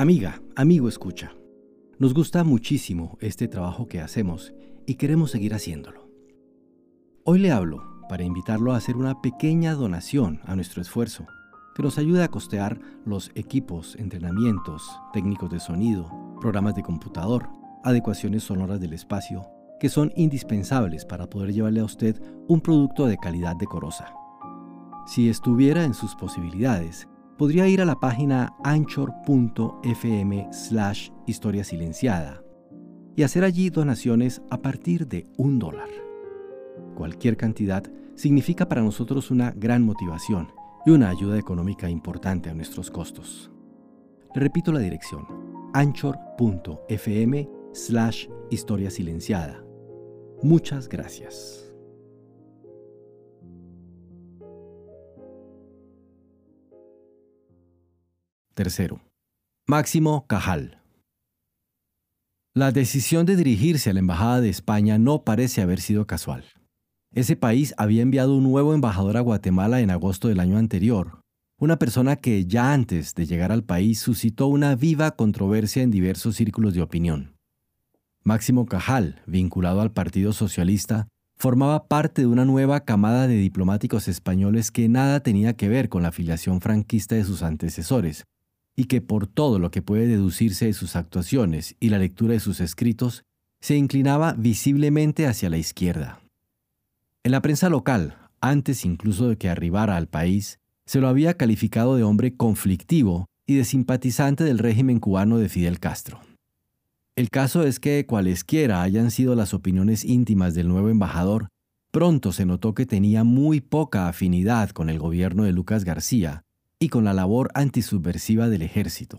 Amiga, amigo escucha. Nos gusta muchísimo este trabajo que hacemos y queremos seguir haciéndolo. Hoy le hablo para invitarlo a hacer una pequeña donación a nuestro esfuerzo, que nos ayude a costear los equipos, entrenamientos, técnicos de sonido, programas de computador, adecuaciones sonoras del espacio, que son indispensables para poder llevarle a usted un producto de calidad decorosa. Si estuviera en sus posibilidades, podría ir a la página anchor.fm slash historia silenciada y hacer allí donaciones a partir de un dólar. Cualquier cantidad significa para nosotros una gran motivación y una ayuda económica importante a nuestros costos. Repito la dirección, anchor.fm slash historia silenciada. Muchas gracias. Tercero, Máximo Cajal. La decisión de dirigirse a la Embajada de España no parece haber sido casual. Ese país había enviado un nuevo embajador a Guatemala en agosto del año anterior, una persona que ya antes de llegar al país suscitó una viva controversia en diversos círculos de opinión. Máximo Cajal, vinculado al Partido Socialista, formaba parte de una nueva camada de diplomáticos españoles que nada tenía que ver con la afiliación franquista de sus antecesores, y que por todo lo que puede deducirse de sus actuaciones y la lectura de sus escritos, se inclinaba visiblemente hacia la izquierda. En la prensa local, antes incluso de que arribara al país, se lo había calificado de hombre conflictivo y de simpatizante del régimen cubano de Fidel Castro. El caso es que, cualesquiera hayan sido las opiniones íntimas del nuevo embajador, pronto se notó que tenía muy poca afinidad con el gobierno de Lucas García y con la labor antisubversiva del ejército.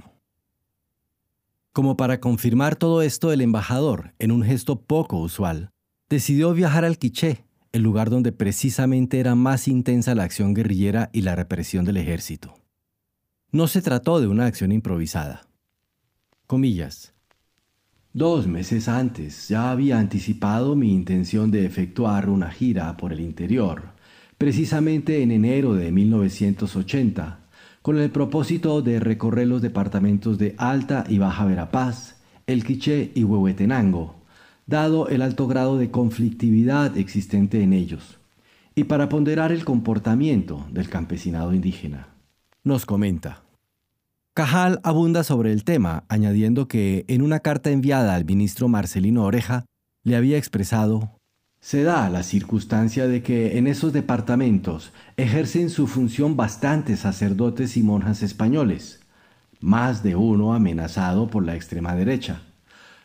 Como para confirmar todo esto, el embajador, en un gesto poco usual, decidió viajar al Quiché, el lugar donde precisamente era más intensa la acción guerrillera y la represión del ejército. No se trató de una acción improvisada. Comillas. Dos meses antes ya había anticipado mi intención de efectuar una gira por el interior, precisamente en enero de 1980, con el propósito de recorrer los departamentos de Alta y Baja Verapaz, El Quiché y Huehuetenango, dado el alto grado de conflictividad existente en ellos, y para ponderar el comportamiento del campesinado indígena. Nos comenta. Cajal abunda sobre el tema, añadiendo que en una carta enviada al ministro Marcelino Oreja le había expresado se da la circunstancia de que en esos departamentos ejercen su función bastantes sacerdotes y monjas españoles, más de uno amenazado por la extrema derecha,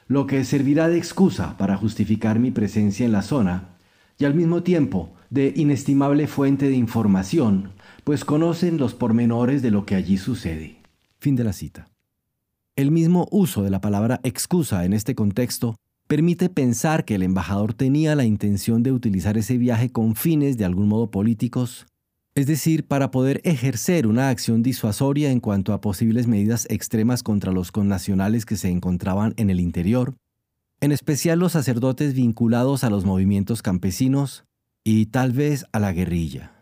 lo que servirá de excusa para justificar mi presencia en la zona y al mismo tiempo de inestimable fuente de información, pues conocen los pormenores de lo que allí sucede. Fin de la cita. El mismo uso de la palabra excusa en este contexto permite pensar que el embajador tenía la intención de utilizar ese viaje con fines de algún modo políticos, es decir, para poder ejercer una acción disuasoria en cuanto a posibles medidas extremas contra los connacionales que se encontraban en el interior, en especial los sacerdotes vinculados a los movimientos campesinos y tal vez a la guerrilla.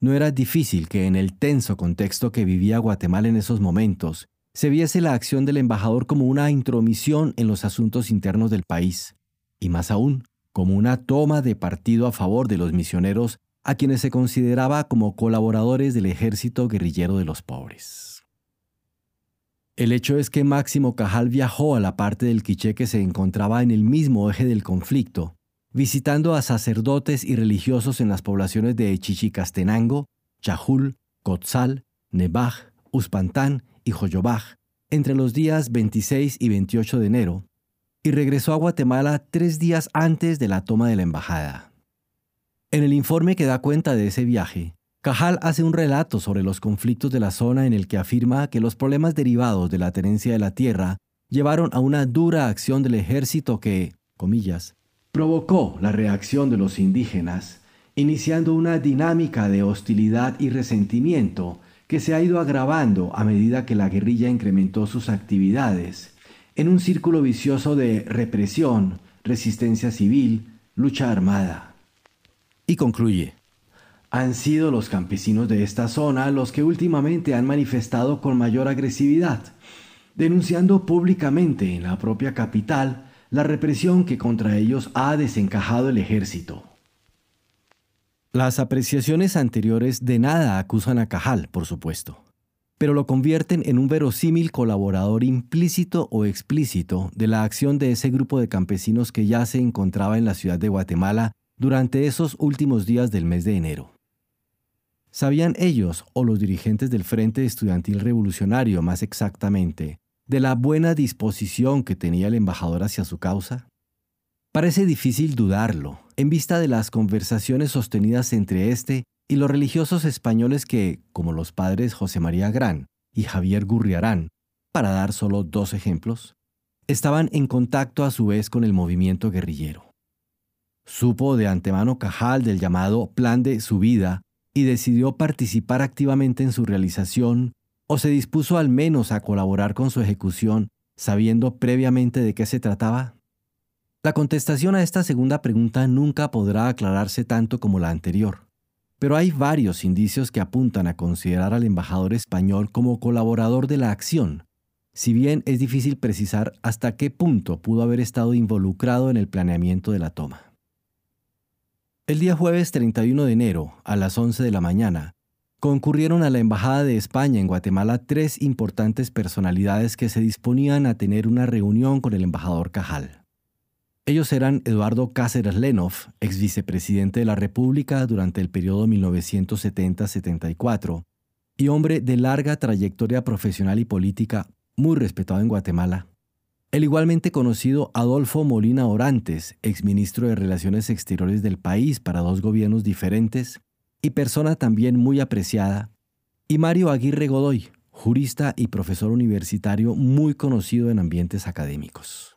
No era difícil que en el tenso contexto que vivía Guatemala en esos momentos, se viese la acción del embajador como una intromisión en los asuntos internos del país, y más aún, como una toma de partido a favor de los misioneros a quienes se consideraba como colaboradores del ejército guerrillero de los pobres. El hecho es que Máximo Cajal viajó a la parte del Quiché que se encontraba en el mismo eje del conflicto, visitando a sacerdotes y religiosos en las poblaciones de Chichicastenango, Chajul, Cotzal, Nebaj, Uspantán y Joyobaj entre los días 26 y 28 de enero y regresó a Guatemala tres días antes de la toma de la embajada. En el informe que da cuenta de ese viaje, Cajal hace un relato sobre los conflictos de la zona en el que afirma que los problemas derivados de la tenencia de la tierra llevaron a una dura acción del ejército que, comillas, provocó la reacción de los indígenas, iniciando una dinámica de hostilidad y resentimiento que se ha ido agravando a medida que la guerrilla incrementó sus actividades, en un círculo vicioso de represión, resistencia civil, lucha armada. Y concluye, han sido los campesinos de esta zona los que últimamente han manifestado con mayor agresividad, denunciando públicamente en la propia capital la represión que contra ellos ha desencajado el ejército. Las apreciaciones anteriores de nada acusan a Cajal, por supuesto, pero lo convierten en un verosímil colaborador implícito o explícito de la acción de ese grupo de campesinos que ya se encontraba en la ciudad de Guatemala durante esos últimos días del mes de enero. ¿Sabían ellos, o los dirigentes del Frente Estudiantil Revolucionario más exactamente, de la buena disposición que tenía el embajador hacia su causa? Parece difícil dudarlo, en vista de las conversaciones sostenidas entre éste y los religiosos españoles que, como los padres José María Gran y Javier Gurriarán, para dar solo dos ejemplos, estaban en contacto a su vez con el movimiento guerrillero. Supo de antemano Cajal del llamado Plan de su vida y decidió participar activamente en su realización o se dispuso al menos a colaborar con su ejecución, sabiendo previamente de qué se trataba? La contestación a esta segunda pregunta nunca podrá aclararse tanto como la anterior, pero hay varios indicios que apuntan a considerar al embajador español como colaborador de la acción, si bien es difícil precisar hasta qué punto pudo haber estado involucrado en el planeamiento de la toma. El día jueves 31 de enero, a las 11 de la mañana, concurrieron a la Embajada de España en Guatemala tres importantes personalidades que se disponían a tener una reunión con el embajador Cajal. Ellos eran Eduardo Cáceres Lenoff, ex vicepresidente de la República durante el periodo 1970-74, y hombre de larga trayectoria profesional y política, muy respetado en Guatemala. El igualmente conocido Adolfo Molina Orantes, exministro de Relaciones Exteriores del país para dos gobiernos diferentes, y persona también muy apreciada, y Mario Aguirre Godoy, jurista y profesor universitario muy conocido en ambientes académicos.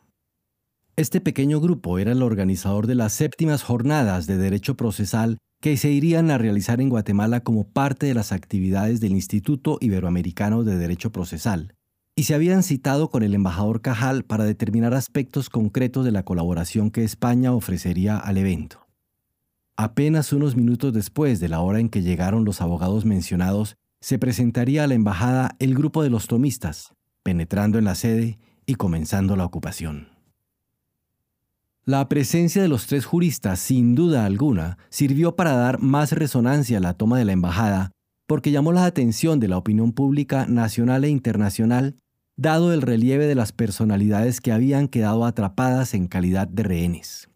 Este pequeño grupo era el organizador de las séptimas jornadas de derecho procesal que se irían a realizar en Guatemala como parte de las actividades del Instituto Iberoamericano de Derecho Procesal, y se habían citado con el embajador Cajal para determinar aspectos concretos de la colaboración que España ofrecería al evento. Apenas unos minutos después de la hora en que llegaron los abogados mencionados, se presentaría a la embajada el grupo de los tomistas, penetrando en la sede y comenzando la ocupación. La presencia de los tres juristas, sin duda alguna, sirvió para dar más resonancia a la toma de la embajada, porque llamó la atención de la opinión pública nacional e internacional, dado el relieve de las personalidades que habían quedado atrapadas en calidad de rehenes.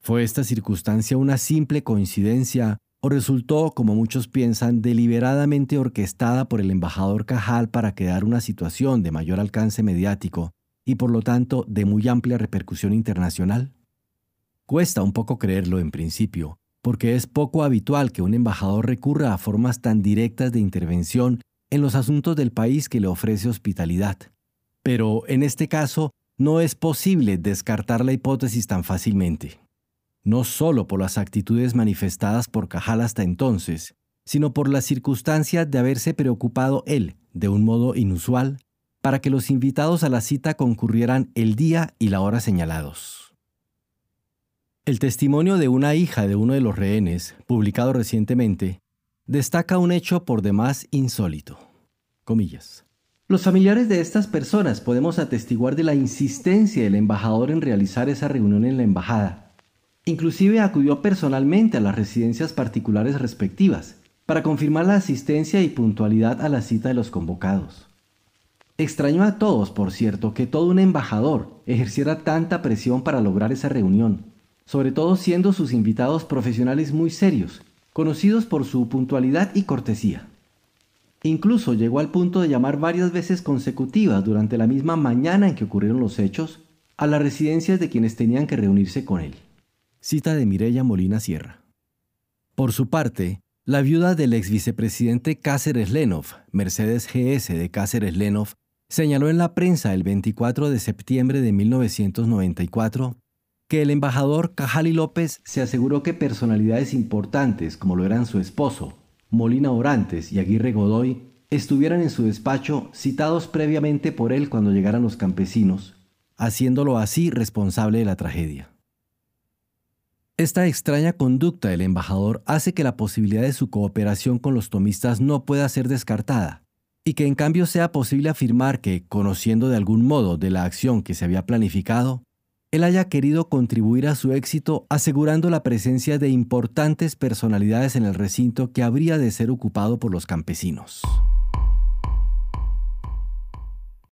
¿Fue esta circunstancia una simple coincidencia o resultó, como muchos piensan, deliberadamente orquestada por el embajador Cajal para crear una situación de mayor alcance mediático y por lo tanto de muy amplia repercusión internacional? Cuesta un poco creerlo en principio, porque es poco habitual que un embajador recurra a formas tan directas de intervención en los asuntos del país que le ofrece hospitalidad. Pero en este caso no es posible descartar la hipótesis tan fácilmente no solo por las actitudes manifestadas por Cajal hasta entonces, sino por la circunstancia de haberse preocupado él, de un modo inusual, para que los invitados a la cita concurrieran el día y la hora señalados. El testimonio de una hija de uno de los rehenes, publicado recientemente, destaca un hecho por demás insólito. Los familiares de estas personas podemos atestiguar de la insistencia del embajador en realizar esa reunión en la embajada, Inclusive acudió personalmente a las residencias particulares respectivas para confirmar la asistencia y puntualidad a la cita de los convocados. Extrañó a todos, por cierto, que todo un embajador ejerciera tanta presión para lograr esa reunión, sobre todo siendo sus invitados profesionales muy serios, conocidos por su puntualidad y cortesía. Incluso llegó al punto de llamar varias veces consecutivas durante la misma mañana en que ocurrieron los hechos a las residencias de quienes tenían que reunirse con él. Cita de Mireya Molina Sierra. Por su parte, la viuda del ex vicepresidente Cáceres Lenov, Mercedes GS de Cáceres Lenov, señaló en la prensa el 24 de septiembre de 1994 que el embajador Cajali López se aseguró que personalidades importantes, como lo eran su esposo, Molina Orantes y Aguirre Godoy, estuvieran en su despacho citados previamente por él cuando llegaran los campesinos, haciéndolo así responsable de la tragedia. Esta extraña conducta del embajador hace que la posibilidad de su cooperación con los tomistas no pueda ser descartada, y que en cambio sea posible afirmar que, conociendo de algún modo de la acción que se había planificado, él haya querido contribuir a su éxito asegurando la presencia de importantes personalidades en el recinto que habría de ser ocupado por los campesinos.